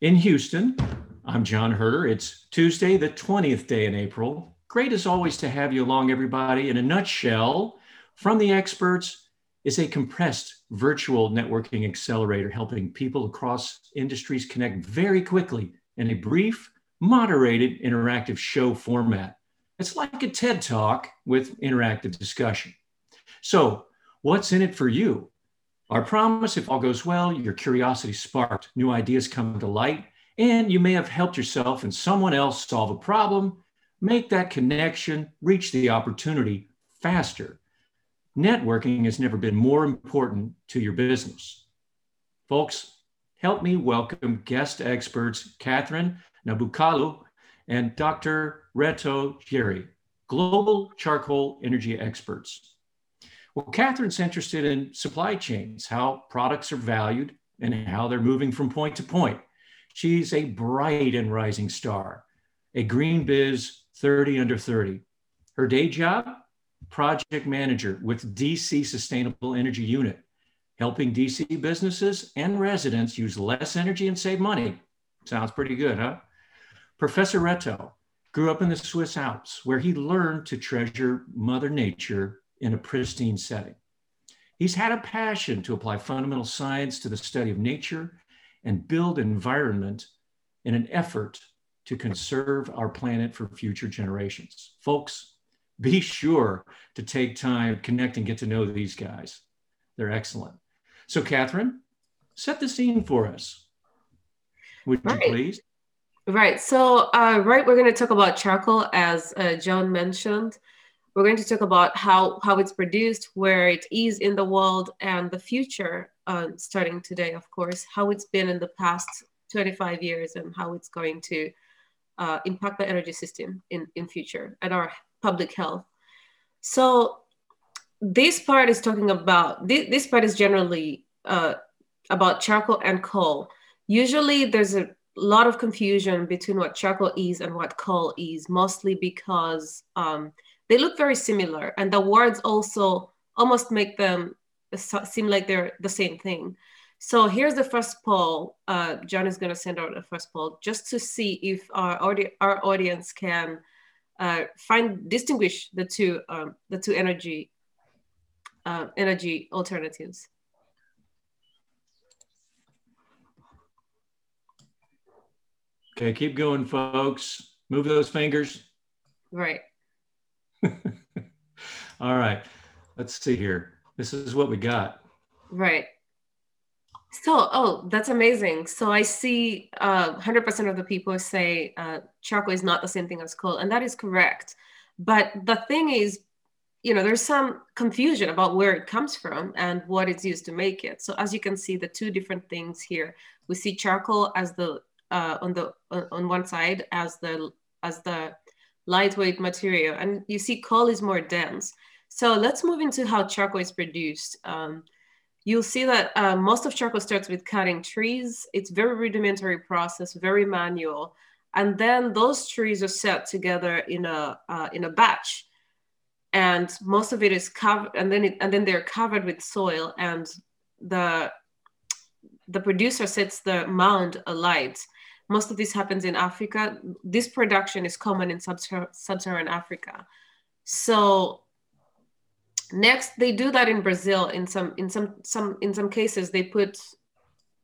In Houston, I'm John Herder. It's Tuesday, the 20th day in April. Great as always to have you along, everybody. In a nutshell, From the Experts is a compressed virtual networking accelerator helping people across industries connect very quickly in a brief, moderated, interactive show format. It's like a TED Talk with interactive discussion. So, what's in it for you? Our promise, if all goes well, your curiosity sparked, new ideas come to light, and you may have helped yourself and someone else solve a problem, make that connection, reach the opportunity faster. Networking has never been more important to your business. Folks, help me welcome guest experts Catherine Nabukalu and Dr. Reto Gieré, global charcoal energy experts. Well, Catherine's interested in supply chains, how products are valued, and how they're moving from point to point. She's a bright and rising star, a GreenBiz 30 under 30. Her day job, project manager with DC Sustainable Energy Unit, helping DC businesses and residents use less energy and save money. Sounds pretty good, huh? Professor Reto grew up in the Swiss Alps, where he learned to treasure Mother Nature in a pristine setting. He's had a passion to apply fundamental science to the study of nature and build environment in an effort to conserve our planet for future generations. Folks, be sure to take time, connect, and get to know these guys. They're excellent. So, Catherine, set the scene for us. Would right. you please? Right. So, uh, right, we're going to talk about charcoal, as uh, John mentioned. We're going to talk about how, how it's produced, where it is in the world, and the future, uh, starting today, of course, how it's been in the past 25 years and how it's going to uh, impact the energy system in, in future and our public health. So this part is talking about, this, this part is generally uh, about charcoal and coal. Usually there's a lot of confusion between what charcoal is and what coal is, mostly because um, they look very similar and the words also almost make them seem like they're the same thing. So here's the first poll. Uh, john is going to send out the first poll just to see if our, audi- our audience can uh, find distinguish the two um, the two energy uh, energy alternatives. Okay keep going folks. Move those fingers. Right All right. Let's see here. This is what we got. Right. So, oh, that's amazing. So I see uh, 100% of the people say uh, charcoal is not the same thing as coal, and that is correct. But the thing is, you know, there's some confusion about where it comes from and what it's used to make it. So as you can see, the two different things here, we see charcoal as the uh, on the on one side as the as the lightweight material. And you see coal is more dense. So let's move into how charcoal is produced. Um, you'll see that uh, most of charcoal starts with cutting trees. It's very rudimentary process, very manual. And then those trees are set together in a, uh, in a batch. And most of it is covered, and then it, and then they're covered with soil, and the the producer sets the mound alight most of this happens in Africa. This production is common in sub-Saharan Africa. So next, they do that in Brazil. In some in some some in some cases, they put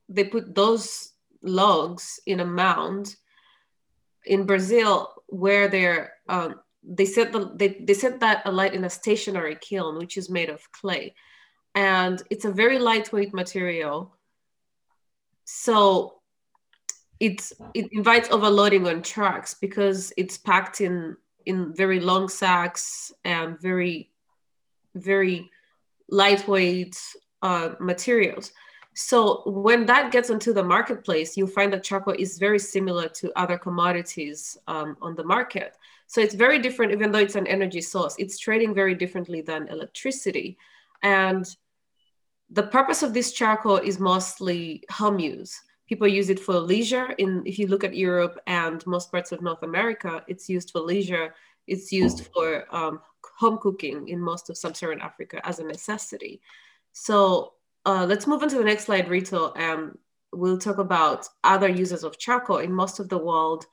they put those logs in a mound. In Brazil, where they're um, they set the they, they set that alight in a stationary kiln, which is made of clay, and it's a very lightweight material. So it's it invites overloading on trucks because it's packed in in very long sacks and very very lightweight uh, materials. So when that gets into the marketplace you'll find that charcoal is very similar to other commodities um, on the market. So it's very different even though it's an energy source it's trading very differently than electricity. And the purpose of this charcoal is mostly home use. People use it for leisure. In if you look at europe and most parts of north america it's used for leisure it's used for um, home cooking in most of sub-saharan africa as a necessity so uh, let's move on to the next slide Reto um, we'll talk about other uses of charcoal. In most of the world,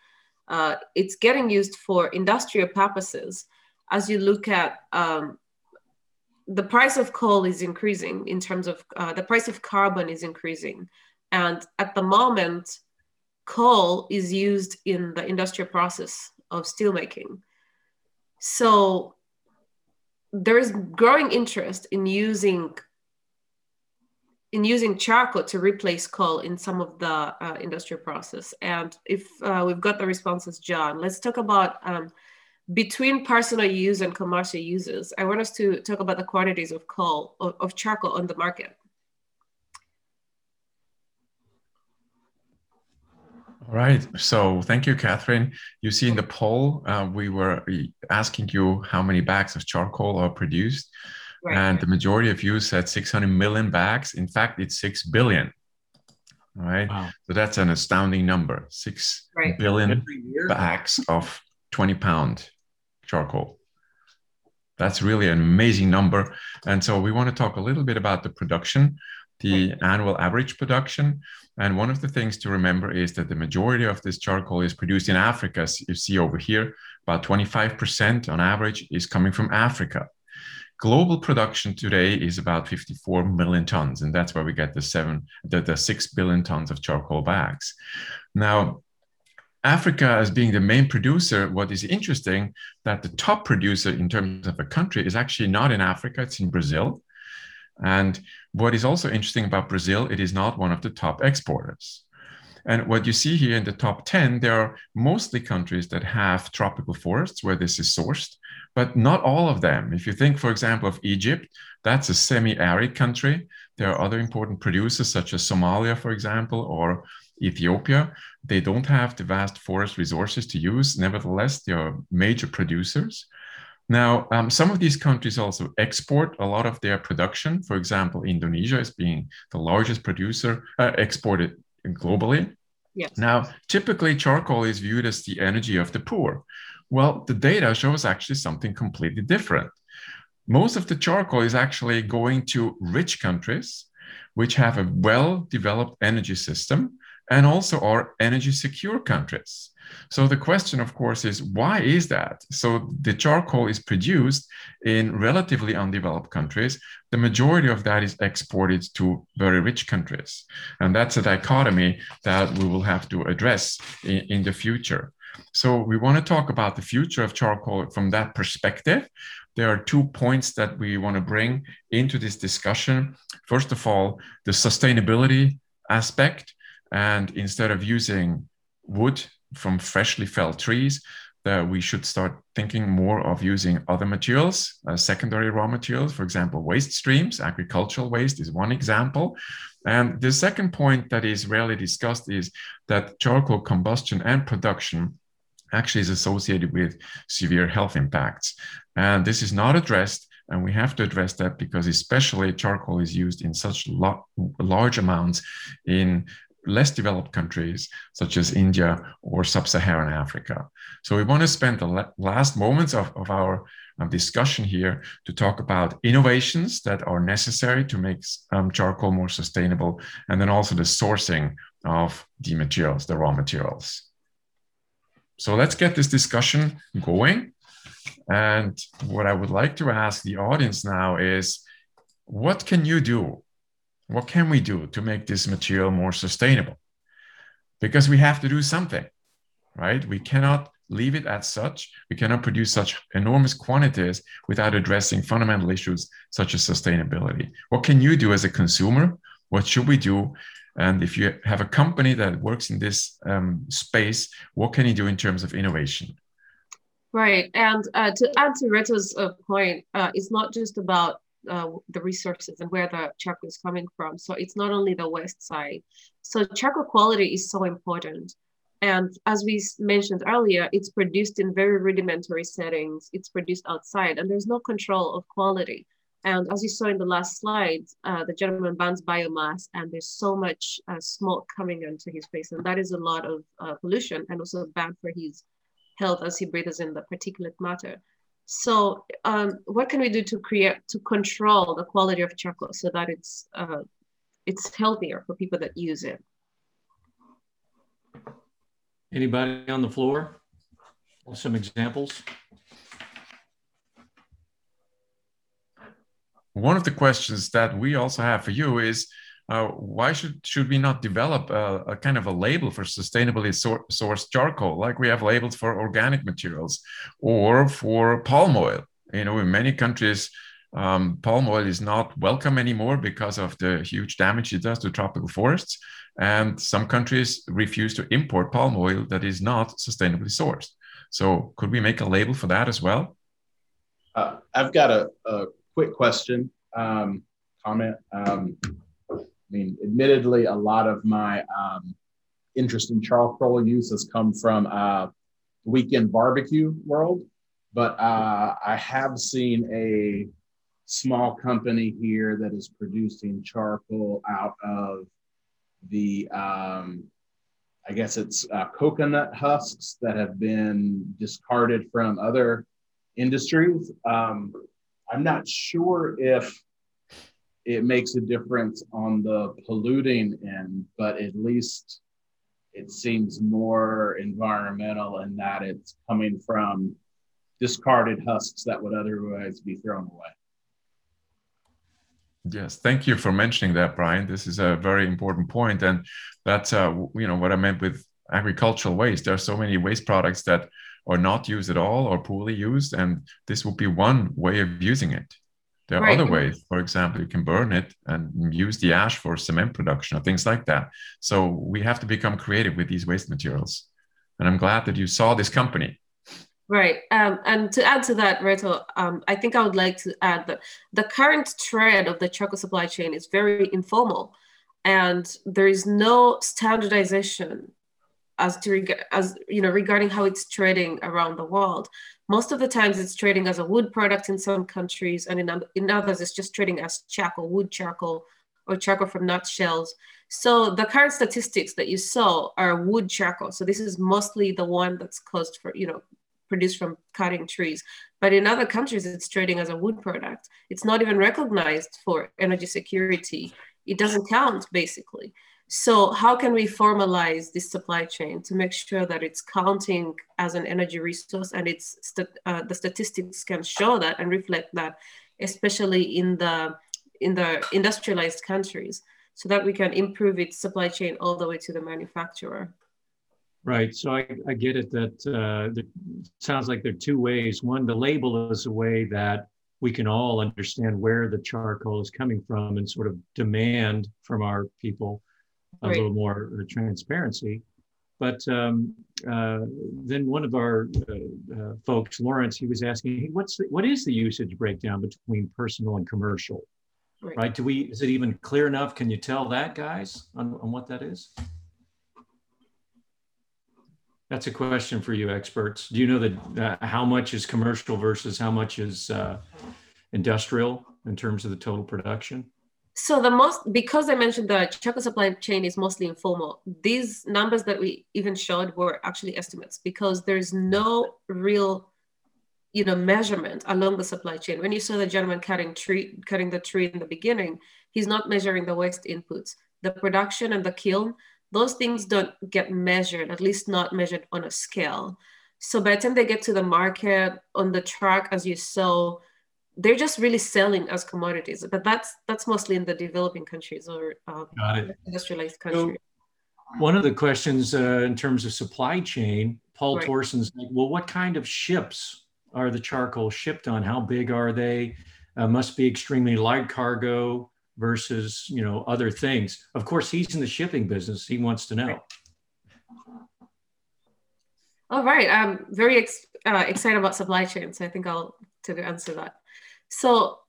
uh, it's getting used for industrial purposes. As you look at um, the price of coal is increasing in terms of uh, the price of carbon is increasing. And at the moment, coal is used in the industrial process of steelmaking. So there is growing interest in using in using charcoal to replace coal in some of the uh, industrial process. And if uh, we've got the responses, John, let's talk about um, between personal use and commercial uses. I want us to talk about the quantities of coal, of, of charcoal on the market. All right. So thank you, Catherine. You see in the poll, uh, we were asking you how many bags of charcoal are produced. Right. And the majority of you said 600 million bags. In fact, it's 6 billion. All right. Wow. So that's an astounding number Six right. billion bags of 20 pound charcoal. That's really an amazing number. And so we want to talk a little bit about the production, the hmm. annual average production. And one of the things to remember is that the majority of this charcoal is produced in Africa. As you see over here, about 25% on average is coming from Africa. Global production today is about 54 million tons, and that's where we get the seven, the, the six billion tons of charcoal bags. Now, Africa as being the main producer, what is interesting that the top producer in terms of a country is actually not in Africa, it's in Brazil. And what is also interesting about Brazil, it is not one of the top exporters. And what you see here in the top 10, there are mostly countries that have tropical forests where this is sourced but not all of them. If you think, for example, of Egypt, that's a semi arid country. There are other important producers, such as Somalia, for example, or Ethiopia. They don't have the vast forest resources to use. Nevertheless, they are major producers. Now, um, some of these countries also export a lot of their production. For example, Indonesia is being the largest producer uh, exported globally. Yes. Now, typically, charcoal is viewed as the energy of the poor. Well, the data shows actually something completely different. Most of the charcoal is actually going to rich countries, which have a well developed energy system and also are energy secure countries. So the question, of course, is why is that? So the charcoal is produced in relatively undeveloped countries. The majority of that is exported to very rich countries. And that's a dichotomy that we will have to address in, in the future. So we want to talk about the future of charcoal from that perspective. There are two points that we want to bring into this discussion. First of all, the sustainability aspect. And instead of using wood from freshly felled trees, that we should start thinking more of using other materials, uh, secondary raw materials, for example, waste streams. Agricultural waste is one example. And the second point that is rarely discussed is that charcoal combustion and production actually is associated with severe health impacts. And this is not addressed. And we have to address that because, especially, charcoal is used in such lo- large amounts in less developed countries such as India or sub Saharan Africa. So, we want to spend the last moments of, of our um, discussion here to talk about innovations that are necessary to make um, charcoal more sustainable, and then also the sourcing of the materials, the raw materials. So let's get this discussion going. And what I would like to ask the audience now is what can you do? What can we do to make this material more sustainable? Because we have to do something, right? We cannot leave it as such. We cannot produce such enormous quantities without addressing fundamental issues such as sustainability. What can you do as a consumer? What should we do and if you have a company that works in this um, space, what can you do in terms of innovation? Right. And uh, to add to Reto's uh, point, uh, it's not just about uh, the resources and where the charcoal is coming from. So it's not only the west side. So charcoal quality is so important. And as we mentioned earlier, it's produced in very rudimentary settings. It's produced outside, and there's no control of quality. And as you saw in the last slide, uh, the gentleman burns biomass and there's so much uh, smoke coming into his face. And that is a lot of uh, pollution and also bad for his health as he breathes in the particulate matter. So, um, what can we do to create to control the quality of chocolate so that it's uh, it's healthier for people that use it? Anybody on the floor? Some examples. One of the questions that we also have for you is uh, why should should we not develop a, a kind of a label for sustainably sor- sourced charcoal, like we have labels for organic materials or for palm oil? You know, in many countries, um, palm oil is not welcome anymore because of the huge damage it does to tropical forests, and some countries refuse to import palm oil that is not sustainably sourced. So, could we make a label for that as well? Uh, I've got a, a quick question, um, comment. Um, I mean, admittedly, a lot of my um, interest in charcoal use has come from uh, weekend barbecue world, but uh, I have seen a small company here that is producing charcoal out of the, um, I guess it's uh, coconut husks that have been discarded from other industries. Um, I'm not sure if it makes a difference on the polluting end, but at least it seems more environmental in that it's coming from discarded husks that would otherwise be thrown away. Yes, thank you for mentioning that, Brian. This is a very important point, and that's uh, you know what I meant with agricultural waste. There are so many waste products that are not used at all or poorly used, and this would be one way of using it. There are right. other ways. For example, you can burn it and use the ash for cement production or things like that. So we have to become creative with these waste materials. And I'm glad that you saw this company. Right. Um, and to add to that, Reto, um, I think I would like to add that the current trend of the charcoal supply chain is very informal. And there is no standardization as to as you know regarding how it's trading around the world. Most of the times, it's trading as a wood product in some countries, and in, in others, it's just trading as charcoal, wood charcoal, or charcoal from nutshells. So the current statistics that you saw are wood charcoal. So this is mostly the one that's caused for you know produced from cutting trees. But in other countries, it's trading as a wood product. It's not even recognized for energy security. It doesn't count basically. So how can we formalize this supply chain to make sure that it's counting as an energy resource and it's st uh, the statistics can show that and reflect that, especially in the in the industrialized countries, so that we can improve its supply chain all the way to the manufacturer. Right. So I, I get it that uh, it sounds like there are two ways. One, the label is a way that we can all understand where the charcoal is coming from and sort of demand from our people a right. little more uh, transparency. But um, uh, then one of our uh, uh, folks, Lawrence, he was asking, hey, what's the, what is the usage breakdown between personal and commercial? Right. right. Do we? Is it even clear enough? Can you tell that, guys, on, on what that is? That's a question for you experts. Do you know that uh, how much is commercial versus how much is uh, industrial in terms of the total production? So the most because i mentioned the charcoal supply chain is mostly informal these numbers that we even showed were actually estimates because there's no real you know measurement along the supply chain. When you saw the gentleman cutting tree cutting the tree in the beginning he's not measuring the waste inputs. The production and the kiln those things don't get measured at least not measured on a scale. So by the time they get to the market on the truck as you saw they're just really selling as commodities but that's that's mostly in the developing countries or uh, industrialized countries. so one of the questions uh, in terms of supply chain paul right. torson's like well what kind of ships are the charcoal shipped on? How big are they? Uh, must be extremely light cargo versus you know other things. Of course he's in the shipping business. He wants to know. Right. all right. I'm very ex- uh, excited about supply chain so i think i'll to answer that so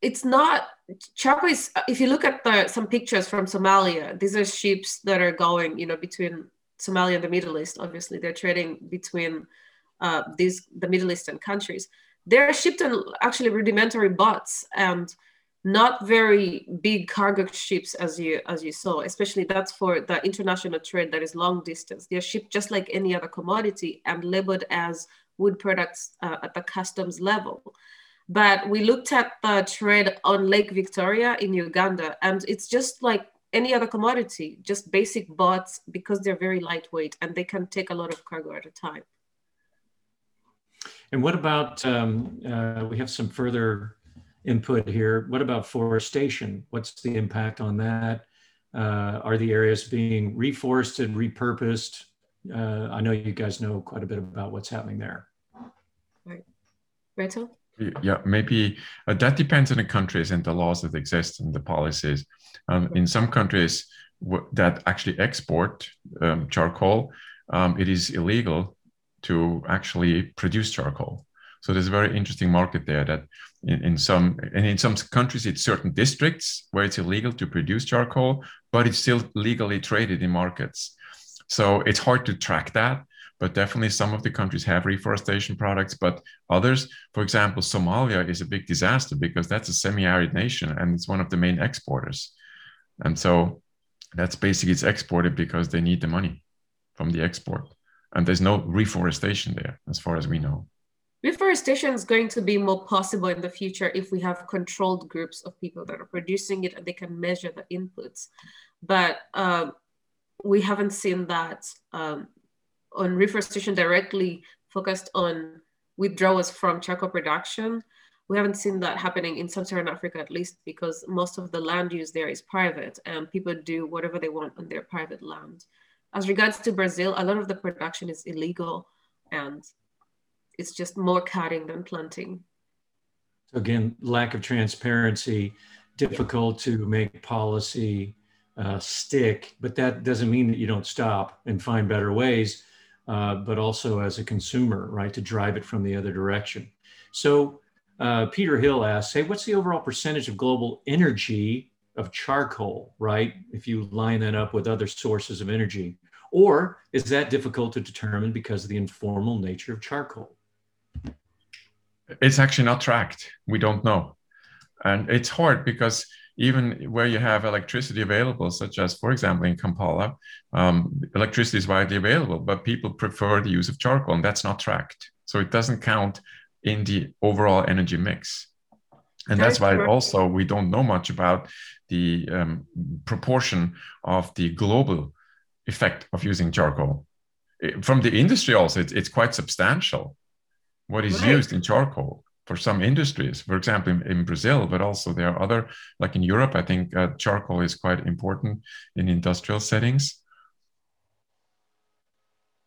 it's not charcoal is if you look at the some pictures from Somalia, these are ships that are going, you know, between Somalia and the Middle East. Obviously, they're trading between uh, these the Middle Eastern countries. They're shipped on actually rudimentary boats and not very big cargo ships as you as you saw. Especially that's for the international trade that is long distance. They're shipped just like any other commodity and labeled as wood products uh, at the customs level. But we looked at the trade on Lake Victoria in Uganda, and it's just like any other commodity, just basic bots because they're very lightweight and they can take a lot of cargo at a time. And what about, um, uh, we have some further input here. What about forestation? What's the impact on that? Uh, are the areas being reforested, repurposed? Uh, I know you guys know quite a bit about what's happening there. Right. Reto? Yeah, maybe uh, that depends on the countries and the laws that exist and the policies. Um, in some countries that actually export um, charcoal, um, it is illegal to actually produce charcoal. So there's a very interesting market there that in, in some and in some countries it's certain districts where it's illegal to produce charcoal, but it's still legally traded in markets. So it's hard to track that but definitely some of the countries have reforestation products but others for example somalia is a big disaster because that's a semi-arid nation and it's one of the main exporters. And so that's basically it's exported because they need the money from the export. And there's no reforestation there as far as we know. Reforestation is going to be more possible in the future if we have controlled groups of people that are producing it and they can measure the inputs. But um, we haven't seen that um, on reforestation directly focused on withdrawals from charcoal production. We haven't seen that happening in sub-Saharan Africa, at least because most of the land use there is private and people do whatever they want on their private land. As regards to Brazil, a lot of the production is illegal and it's just more cutting than planting. Again, lack of transparency, difficult to make policy uh, stick, but that doesn't mean that you don't stop and find better ways uh, but also as a consumer, right, to drive it from the other direction. So uh, Peter Hill asks, hey, what's the overall percentage of global energy of charcoal, right? If you line that up with other sources of energy, or is that difficult to determine because of the informal nature of charcoal? It's actually not tracked. We don't know. And it's hard because even where you have electricity available, such as, for example, in Kampala, um, electricity is widely available, but people prefer the use of charcoal, and that's not tracked. So it doesn't count in the overall energy mix. And that's why also we don't know much about the um, proportion of the global effect of using charcoal. From the industry, also, it's, it's quite substantial what is right. used in charcoal for some industries, for example, in, in, Brazil, but also there are other, like in Europe, I think uh, charcoal is quite important in industrial settings.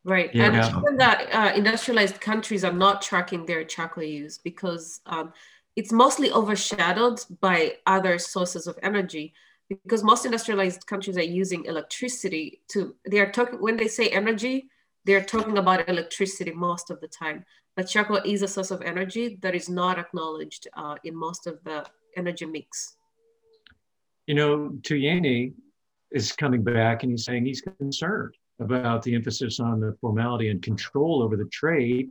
Right. Yeah. And even that uh, industrialized countries are not tracking their charcoal use because um, it's mostly overshadowed by other sources of energy because most industrialized countries are using electricity to, they are talking, when they say energy, they're talking about electricity most of the time. But charcoal is a source of energy that is not acknowledged uh, in most of the energy mix. You know, Tuyeni is coming back and he's saying he's concerned about the emphasis on the formality and control over the trade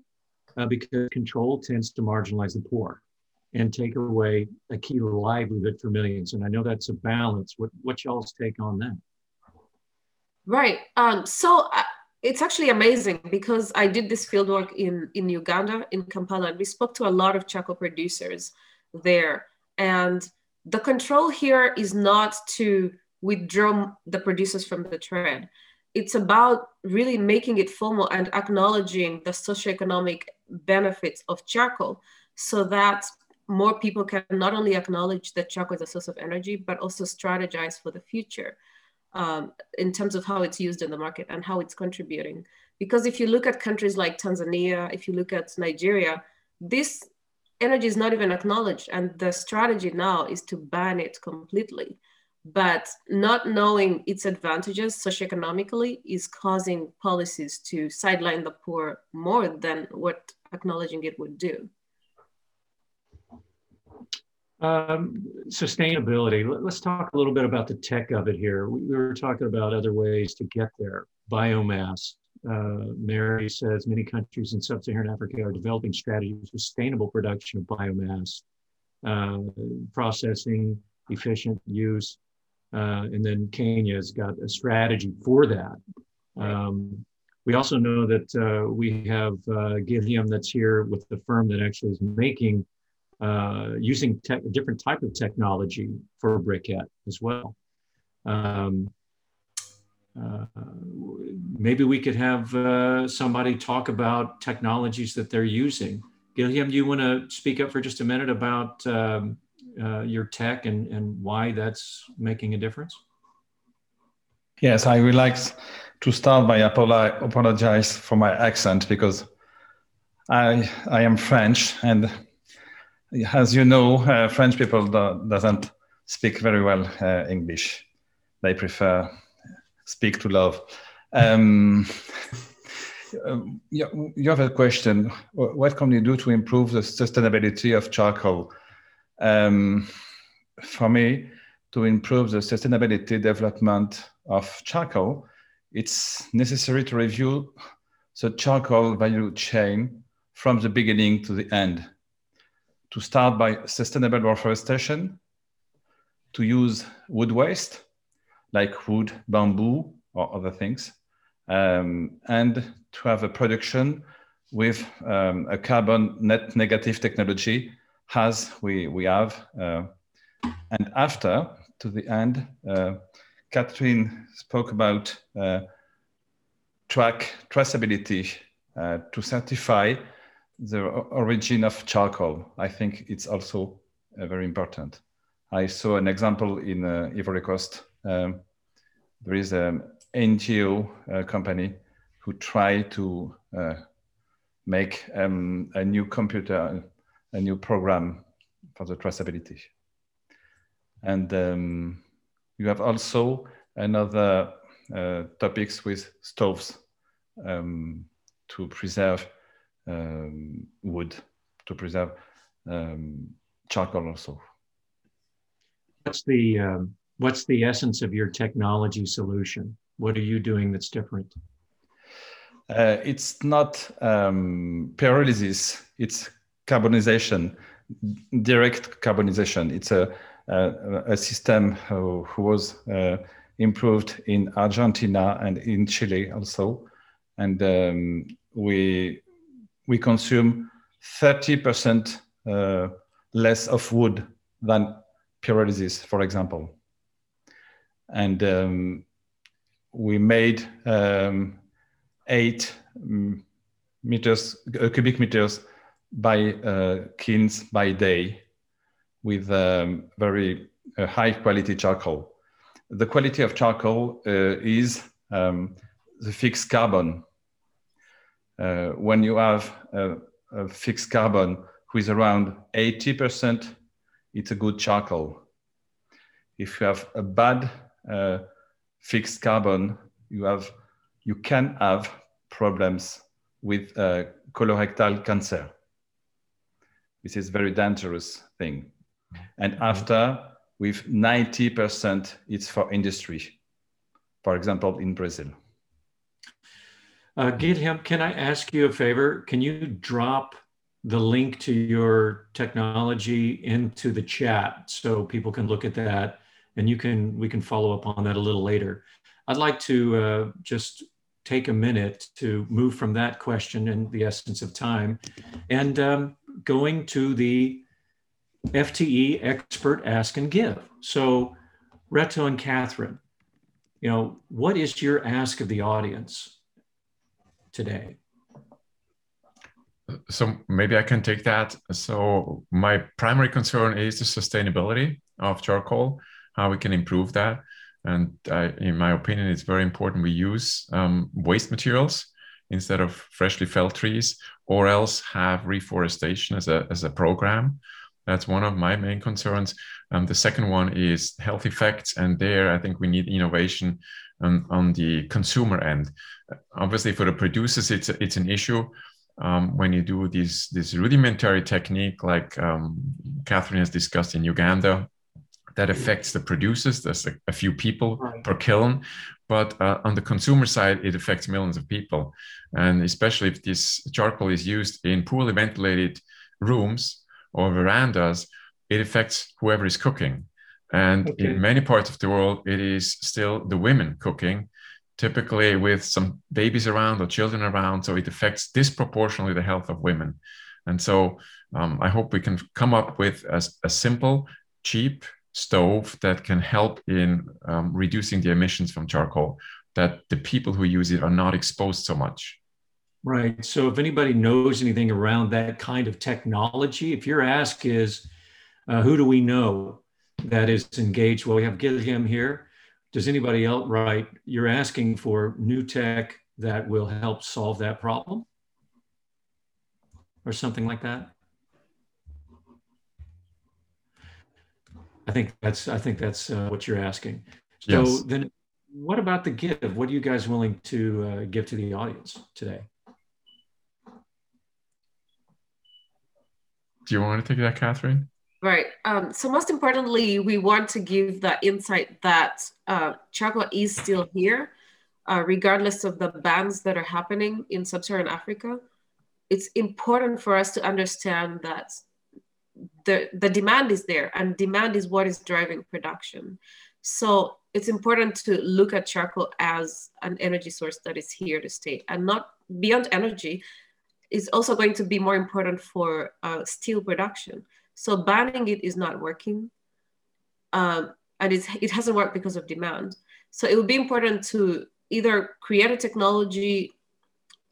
uh, because control tends to marginalize the poor and take away a key livelihood for millions. And I know that's a balance. What, what y'all's take on that? Right. Um, so uh, it's actually amazing because I did this fieldwork in, in Uganda, in Kampala, and we spoke to a lot of charcoal producers there. And the control here is not to withdraw the producers from the trend. It's about really making it formal and acknowledging the socioeconomic benefits of charcoal so that more people can not only acknowledge that charcoal is a source of energy, but also strategize for the future um, in terms of how it's used in the market and how it's contributing. Because if you look at countries like Tanzania, if you look at Nigeria, this energy is not even acknowledged. And the strategy now is to ban it completely. But not knowing its advantages socioeconomically is causing policies to sideline the poor more than what acknowledging it would do. Um, sustainability. Let's talk a little bit about the tech of it here. We, we were talking about other ways to get there. Biomass. Uh, Mary says many countries in sub-Saharan Africa are developing strategies for sustainable production of biomass, uh, processing, efficient use, uh, and then Kenya has got a strategy for that. Um, we also know that uh, we have uh, that's here with the firm that actually is making uh, using a different type of technology for briquette as well. Um, uh, maybe we could have uh, somebody talk about technologies that they're using. Guillaume, do you want to speak up for just a minute about um, uh, your tech and, and why that's making a difference? Yes, I would like to start by apologize for my accent because I I am French and as you know, uh, French people do, doesn't speak very well uh, English. They prefer speak to love. Um, you, you have a question. What can you do to improve the sustainability of charcoal? Um, for me, to improve the sustainability development of charcoal, it's necessary to review the charcoal value chain from the beginning to the end. To start by sustainable reforestation, to use wood waste like wood, bamboo, or other things, um, and to have a production with um, a carbon net negative technology as we, we have. Uh, and after, to the end, uh, Catherine spoke about uh, track traceability uh, to certify the origin of charcoal. I think it's also uh, very important. I saw an example in uh, Ivory Coast. Um, there is an NGO uh, company who try to uh, make um, a new computer, a new program for the traceability. And um, you have also another uh, topics with stoves um, to preserve um, wood, to preserve um, charcoal also. What's the um, what's the essence of your technology solution? What are you doing that's different? Uh, it's not um, pyrolysis; it's carbonization, direct carbonization. It's a a, a system who, who was uh, improved in Argentina and in Chile also, and um, we we consume 30% uh, less of wood than pyrolysis, for example. And um, we made um, eight meters, uh, cubic meters by uh, kilns by day with um, very uh, high quality charcoal. The quality of charcoal uh, is um, the fixed carbon uh, when you have a, a, fixed carbon with around 80%, it's a good charcoal. If you have a bad uh, fixed carbon, you have you can have problems with uh, colorectal cancer. This is very dangerous thing. And mm-hmm. after, with 90%, it's for industry. For example, in Brazil. Uh, Guillaume, can I ask you a favor? Can you drop the link to your technology into the chat so people can look at that and you can we can follow up on that a little later. I'd like to uh, just take a minute to move from that question in the essence of time and um, going to the FTE expert ask and give. So Reto and Catherine, you know, what is your ask of the audience? Today? So maybe I can take that. So my primary concern is the sustainability of charcoal, how we can improve that. And I, in my opinion, it's very important we use um, waste materials instead of freshly felled trees, or else have reforestation as a as a program. That's one of my main concerns. Um, the second one is health effects, and there I think we need innovation on, on the consumer end. Obviously, for the producers, it's it's an issue um, when you do this this rudimentary technique, like um, Catherine has discussed in Uganda, that affects the producers. There's a, a few people right. per kiln, but uh, on the consumer side, it affects millions of people, and especially if this charcoal is used in poorly ventilated rooms or verandas, it affects whoever is cooking. And okay. in many parts of the world, it is still the women cooking, typically with some babies around or children around. So it affects disproportionately the health of women. And so um, I hope we can come up with a, a simple, cheap stove that can help in um, reducing the emissions from charcoal that the people who use it are not exposed so much right so if anybody knows anything around that kind of technology if your ask is uh, who do we know that is engaged well we have Guilhem here does anybody else write? you're asking for new tech that will help solve that problem or something like that I think that's I think that's uh, what you're asking. So yes. then, what about the give? What are you guys willing to uh, give to the audience today? Do you want to take that, Catherine? Right. Um, so most importantly, we want to give the insight that uh, charcoal is still here, uh, regardless of the bans that are happening in sub-Saharan Africa. It's important for us to understand that the, the demand is there and demand is what is driving production. So it's important to look at charcoal as an energy source that is here to stay and not beyond energy is also going to be more important for uh, steel production. So banning it is not working. Um, and it hasn't worked because of demand. So it would be important to either create a technology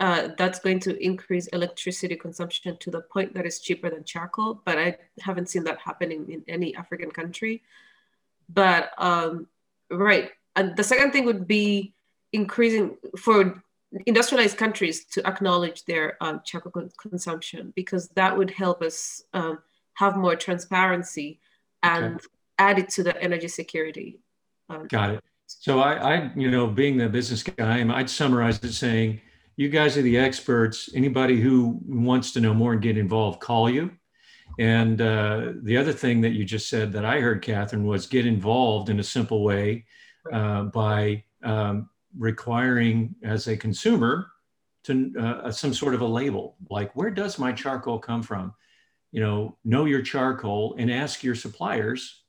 uh, that's going to increase electricity consumption to the point that is cheaper than charcoal. But I haven't seen that happening in any African country. But um, right, and the second thing would be increasing for industrialized countries to acknowledge their um, charcoal consumption because that would help us um, have more transparency and okay. add it to the energy security. Um, Got it. So I, I, you know, being the business guy, I'd summarize it saying you guys are the experts. Anybody who wants to know more and get involved, call you. And uh, the other thing that you just said that I heard, Catherine, was get involved in a simple way uh, by um, requiring, as a consumer, to uh, some sort of a label, like where does my charcoal come from? You know, know your charcoal and ask your suppliers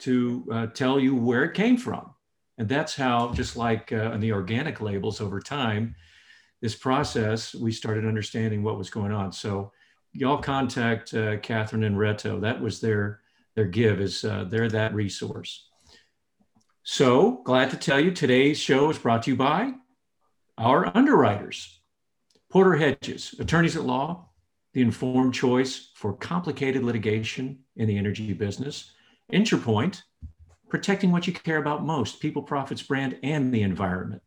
to uh, tell you where it came from. And that's how, just like uh, on the organic labels over time, this process, we started understanding what was going on. So y'all contact uh, Catherine and Reto. That was their their give is uh, they're that resource. So glad to tell you today's show is brought to you by our underwriters, Porter Hedges, attorneys at law, the informed choice for complicated litigation in the energy business, Interpoint, protecting what you care about most, people, profits, brand, and the environment,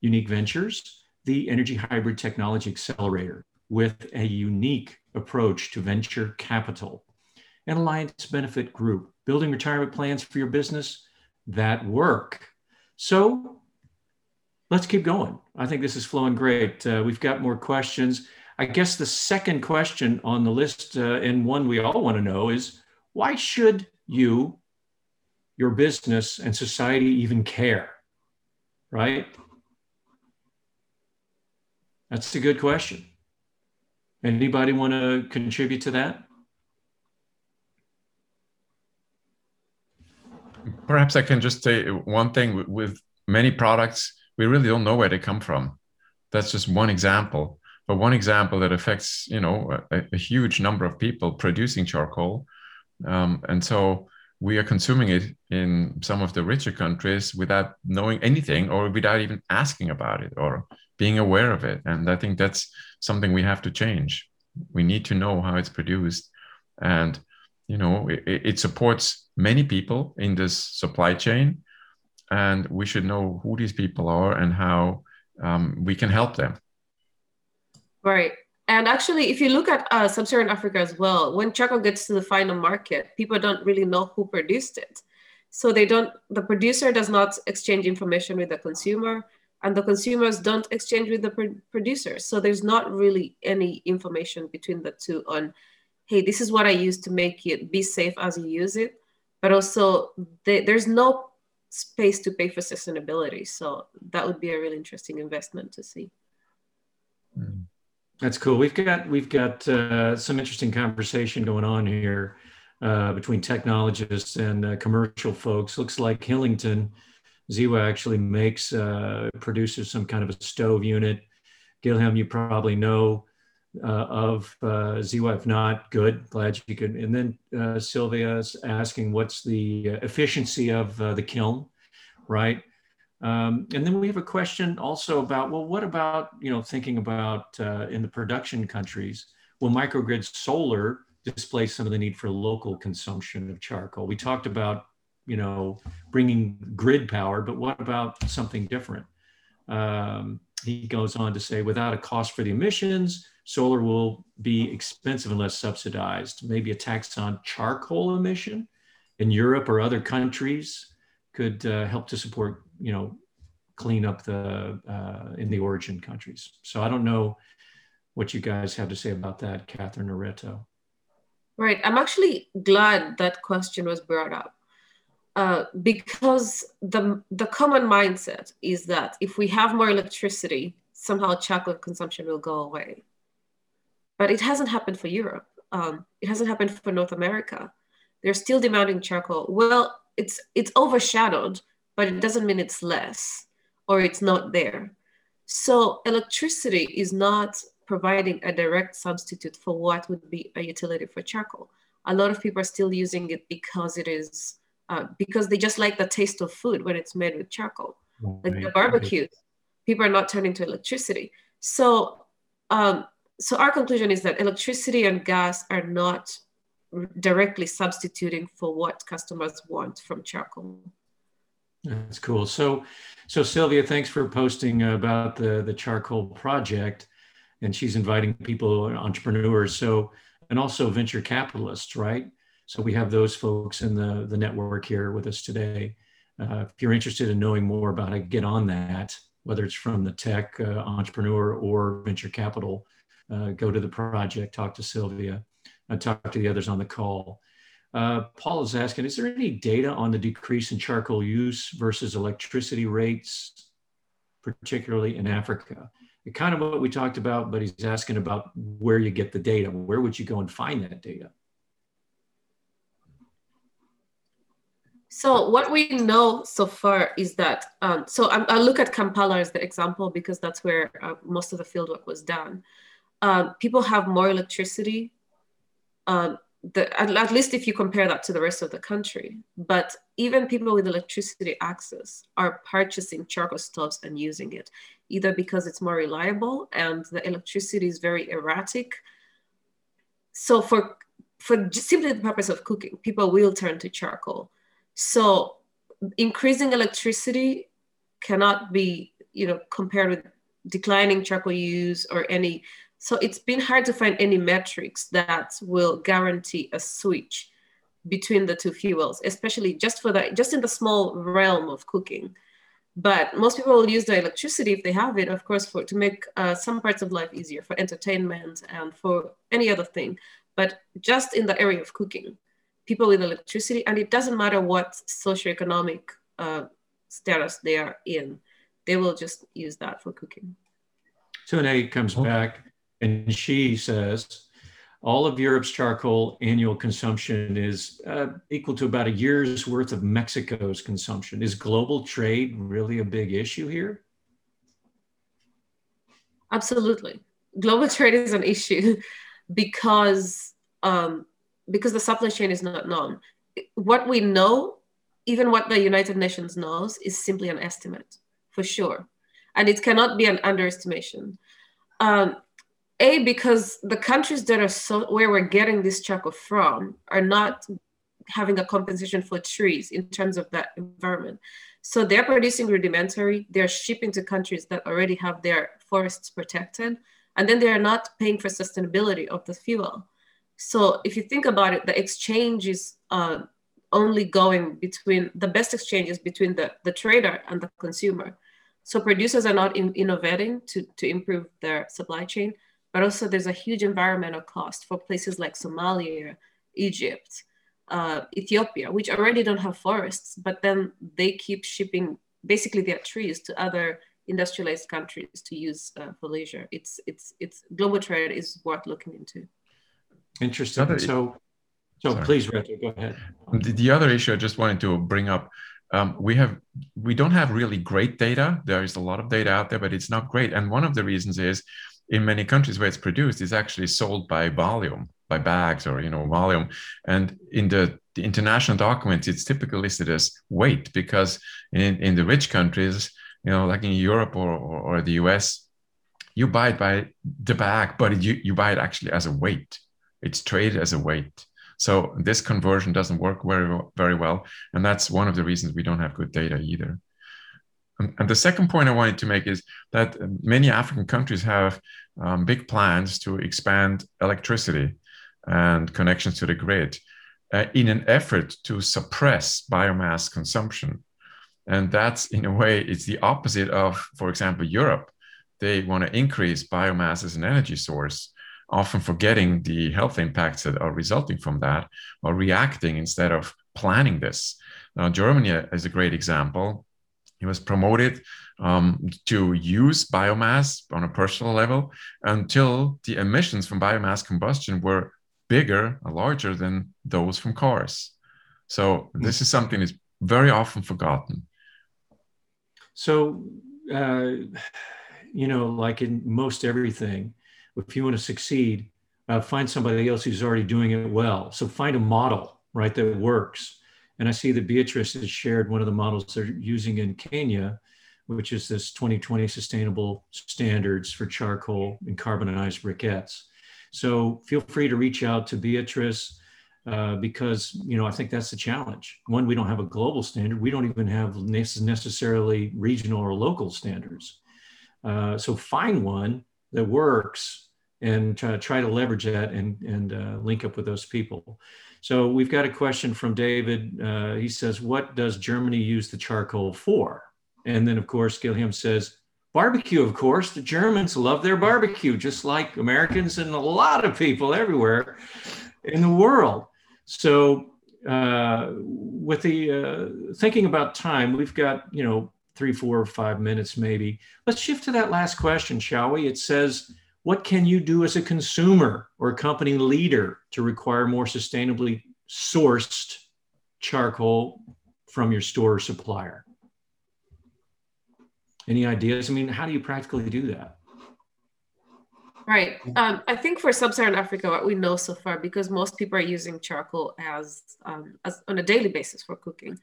Unique Ventures, the Energy Hybrid Technology Accelerator with a unique approach to venture capital. And Alliance Benefit Group, building retirement plans for your business that work. So let's keep going. I think this is flowing great. Uh, we've got more questions. I guess the second question on the list, uh, and one we all want to know, is why should you, your business, and society even care? Right? That's a good question. Anybody want to contribute to that? Perhaps I can just say one thing with many products, we really don't know where they come from. That's just one example. But one example that affects, you know, a, a huge number of people producing charcoal. Um, and so we are consuming it in some of the richer countries without knowing anything or without even asking about it or being aware of it. And I think that's something we have to change. We need to know how it's produced. And, you know, it, it supports many people in this supply chain. And we should know who these people are and how um, we can help them. Right. And actually, if you look at uh, sub-Saharan Africa as well, when charcoal gets to the final market, people don't really know who produced it. So they don't, the producer does not exchange information with the consumer and the consumers don't exchange with the pro- producers. So there's not really any information between the two on, hey, this is what I use to make it be safe as you use it. But also, they, there's no space to pay for sustainability. So that would be a really interesting investment to see. Hmm. That's cool. We've got we've got uh, some interesting conversation going on here uh, between technologists and uh, commercial folks. Looks like Hillington Ziwa actually makes, uh, produces some kind of a stove unit. Guilhem, you probably know uh, of uh, Ziwa. If not, good. Glad you could. And then uh, Sylvia's asking, what's the efficiency of the kiln, right? Um, and then we have a question also about, well, what about, you know, thinking about uh, in the production countries, will microgrid solar displace some of the need for local consumption of charcoal? We talked about, you know, bringing grid power, but what about something different? Um, he goes on to say, without a cost for the emissions, solar will be expensive unless subsidized. Maybe a tax on charcoal emission in Europe or other countries could uh, help to support, you know, clean up the uh, in the origin countries. So I don't know what you guys have to say about that, Catherine or Right. I'm actually glad that question was brought up. Uh, because the the common mindset is that if we have more electricity, somehow charcoal consumption will go away. But it hasn't happened for Europe. Um, it hasn't happened for North America. They're still demanding charcoal. Well, it's it's overshadowed, but it doesn't mean it's less or it's not there. So electricity is not providing a direct substitute for what would be a utility for charcoal. A lot of people are still using it because it is uh, because they just like the taste of food when it's made with charcoal. Like the barbecues, people are not turning to electricity. So, um, so our conclusion is that electricity and gas are not directly substituting for what customers want from charcoal. That's cool. So, so Sylvia, thanks for posting about the the charcoal project, and she's inviting people, entrepreneurs, so and also venture capitalists, right? So we have those folks in the, the network here with us today. Uh, if you're interested in knowing more about to get on that, whether it's from the tech uh, entrepreneur or venture capital, uh, go to the project, talk to Sylvia, uh, talk to the others on the call. Uh, Paul is asking, is there any data on the decrease in charcoal use versus electricity rates, particularly in Africa? kind of what we talked about, but he's asking about where you get the data. Where would you go and find that data? So what we know so far is that, um, so I, I, look at Kampala as the example because that's where uh, most of the fieldwork was done. Um, people have more electricity, um, the, at, at, least if you compare that to the rest of the country. But even people with electricity access are purchasing charcoal stoves and using it, either because it's more reliable and the electricity is very erratic. So for, for simply the purpose of cooking, people will turn to charcoal so increasing electricity cannot be, you know, compared with declining charcoal use or any. So it's been hard to find any metrics that will guarantee a switch between the two fuels, especially just for that, just in the small realm of cooking. But most people will use the electricity if they have it, of course, for to make uh, some parts of life easier for entertainment and for any other thing. But just in the area of cooking, people with electricity, and it doesn't matter what socioeconomic uh, status they are in, they will just use that for cooking. Tune comes back and she says, all of Europe's charcoal annual consumption is uh, equal to about a year's worth of Mexico's consumption. Is global trade really a big issue here? Absolutely. Global trade is an issue because um, because the supply chain is not known. What we know, even what the United Nations knows, is simply an estimate for sure. And it cannot be an underestimation. Um, a, because the countries that are so where we're getting this charcoal from are not having a compensation for trees in terms of that environment. So they're producing rudimentary, they're shipping to countries that already have their forests protected, and then they're not paying for sustainability of the fuel. So if you think about it, the exchange is uh, only going between the best exchange is between the, the trader and the consumer. So producers are not in, innovating to, to improve their supply chain, but also there's a huge environmental cost for places like Somalia, Egypt, uh, Ethiopia, which already don't have forests, but then they keep shipping basically their trees to other industrialized countries to use uh, for leisure. It's it's it's global trade is worth looking into. Interesting. Other, so, so sorry. please, Reto, go ahead. The, the, other issue I just wanted to bring up, um, we have we don't have really great data. There is a lot of data out there, but it's not great. And one of the reasons is in many countries where it's produced, it's actually sold by volume, by bags or you know volume. And in the, the international documents, it's typically listed as weight because in, in the rich countries, you know, like in Europe or, or, or the US, you buy it by the bag, but you, you buy it actually as a weight. It's traded as a weight. So this conversion doesn't work very, very well. And that's one of the reasons we don't have good data either. And the second point I wanted to make is that many African countries have um, big plans to expand electricity and connections to the grid uh, in an effort to suppress biomass consumption. And that's in a way, it's the opposite of, for example, Europe. They want to increase biomass as an energy source, often forgetting the health impacts that are resulting from that or reacting instead of planning this. Now, Germany is a great example. He was promoted um, to use biomass on a personal level until the emissions from biomass combustion were bigger, larger than those from cars. So this is something that's very often forgotten. So, uh, you know, like in most everything, if you want to succeed, uh, find somebody else who's already doing it well. So find a model, right, that works. And I see that Beatrice has shared one of the models they're using in Kenya, which is this 2020 sustainable standards for charcoal and carbonized briquettes. So feel free to reach out to Beatrice uh, because you know I think that's the challenge. One, we don't have a global standard. We don't even have necessarily regional or local standards. Uh, so find one that works and try, try to leverage that and, and uh, link up with those people. So we've got a question from David. Uh, he says, what does Germany use the charcoal for? And then of course, Gilliam says, barbecue, of course. The Germans love their barbecue, just like Americans and a lot of people everywhere in the world. So uh, with the uh, thinking about time, we've got, you know, three, four, or five minutes maybe. Let's shift to that last question, shall we? It says, what can you do as a consumer or a company leader to require more sustainably sourced charcoal from your store or supplier? Any ideas? I mean, how do you practically do that? Right. Um, I think for sub-Saharan Africa, what we know so far, because most people are using charcoal as, um, as on a daily basis for cooking,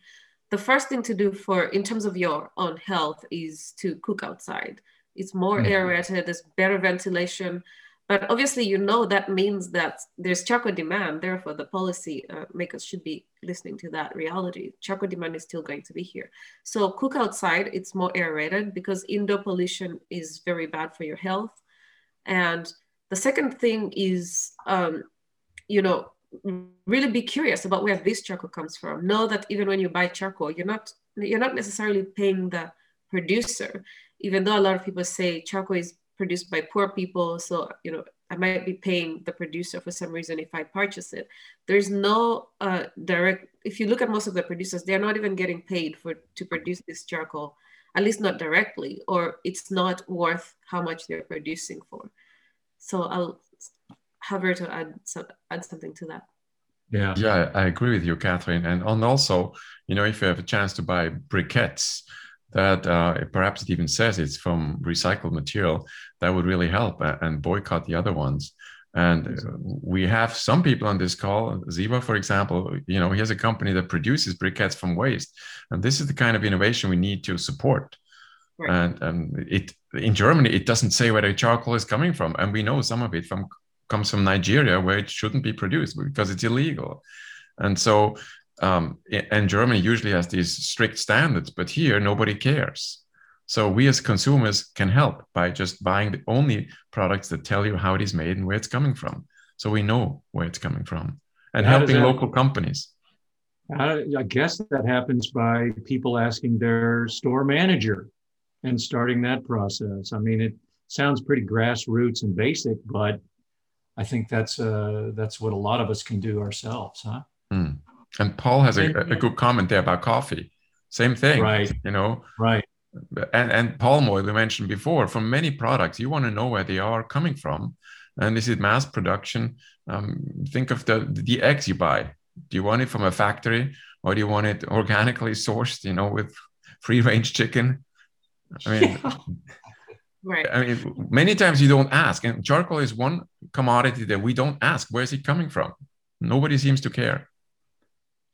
the first thing to do for in terms of your own health is to cook outside. It's more mm-hmm. aerated, there's better ventilation. But obviously, you know that means that there's charcoal demand. Therefore, the policy uh, makers should be listening to that reality. Charcoal demand is still going to be here. So cook outside. It's more aerated because indoor pollution is very bad for your health. And the second thing is, um, you know, really be curious about where this charcoal comes from. Know that even when you buy charcoal, you're not you're not necessarily paying the producer even though a lot of people say charcoal is produced by poor people, so you know I might be paying the producer for some reason if I purchase it. There's no uh, direct. If you look at most of the producers, they're not even getting paid for to produce this charcoal, at least not directly, or it's not worth how much they're producing for. So I'll have her to add so, add something to that. Yeah, yeah, I agree with you, Catherine. And and also, you know, if you have a chance to buy briquettes, that uh, perhaps it even says it's from recycled material that would really help and boycott the other ones. And we have some people on this call ziva for example you know he has a company that produces briquettes from waste and this is the kind of innovation we need to support. Right. and, and it in germany it doesn't say where the charcoal is coming from and we know some of it from comes from nigeria where it shouldn't be produced because it's illegal. And so um, and Germany usually has these strict standards, but here nobody cares. So we as consumers can help by just buying the only products that tell you how it is made and where it's coming from. So we know where it's coming from and how helping that, local companies. I guess that happens by people asking their store manager and starting that process. I mean, it sounds pretty grassroots and basic, but I think that's uh, that's what a lot of us can do ourselves, huh? Mm. And Paul has a, a good comment there about coffee. Same thing, right? You know, right. And and palm oil we mentioned before. From many products, you want to know where they are coming from, and this is mass production. Um, think of the the eggs you buy. Do you want it from a factory, or do you want it organically sourced? You know, with free range chicken. I mean, Right. I mean, many times you don't ask, and charcoal is one commodity that we don't ask. Where is it coming from? Nobody seems to care.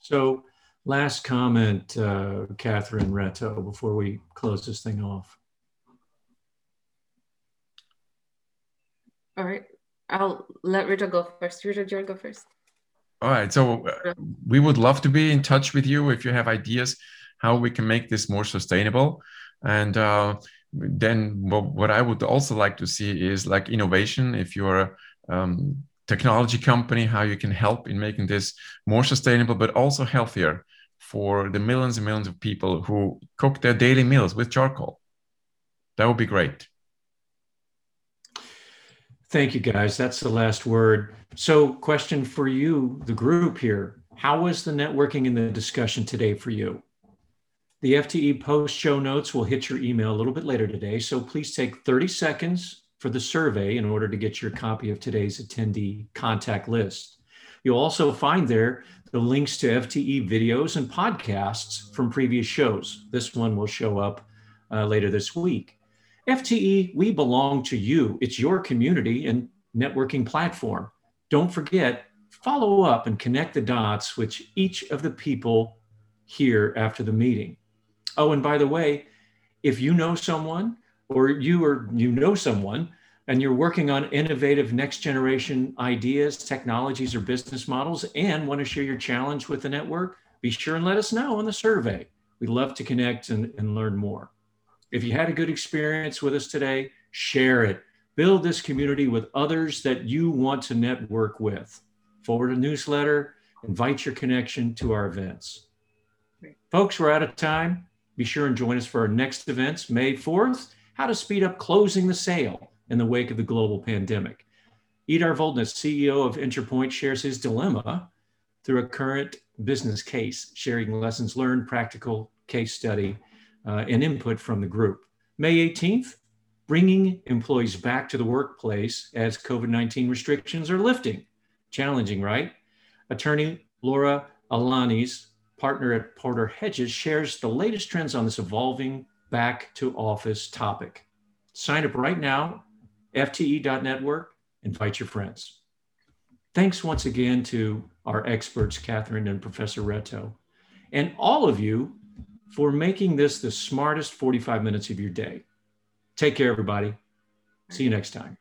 So, last comment, uh, Catherine Reto, before we close this thing off. All right. I'll let Reto go first. Reto, do you want to go first? All right. So uh, we would love to be in touch with you if you have ideas how we can make this more sustainable. And uh, then what, what, I would also like to see is like innovation. If you're um, technology company, how you can help in making this more sustainable, but also healthier for the millions and millions of people who cook their daily meals with charcoal. That would be great. Thank you, guys. That's the last word. So, question for you, the group here. How was the networking and the discussion today for you? The FTE post show notes will hit your email a little bit later today. So, please take 30 seconds for the survey in order to get your copy of today's attendee contact list. You'll also find there the links to FTE videos and podcasts from previous shows. This one will show up uh, later this week. FTE, we belong to you. It's your community and networking platform. Don't forget, follow up and connect the dots with each of the people here after the meeting. Oh, and by the way, if you know someone or you or you know someone and you're working on innovative next generation ideas, technologies, or business models and want to share your challenge with the network, be sure and let us know on the survey. We'd love to connect and, and learn more. If you had a good experience with us today, share it. Build this community with others that you want to network with. Forward a newsletter, invite your connection to our events. Folks, we're out of time. Be sure and join us for our next events, May 4th, how to speed up closing the sale in the wake of the global pandemic. Idar Voldnes, CEO of Interpoint, shares his dilemma through a current business case, sharing lessons learned, practical case study, uh, and input from the group. May 18th, bringing employees back to the workplace as COVID 19 restrictions are lifting. Challenging, right? Attorney Laura Alanis, partner at Porter Hedges, shares the latest trends on this evolving back to office topic. Sign up right now, fte.network, invite your friends. Thanks once again to our experts, Catherine and Professor Reto, and all of you for making this the smartest 45 minutes of your day. Take care, everybody. See you next time.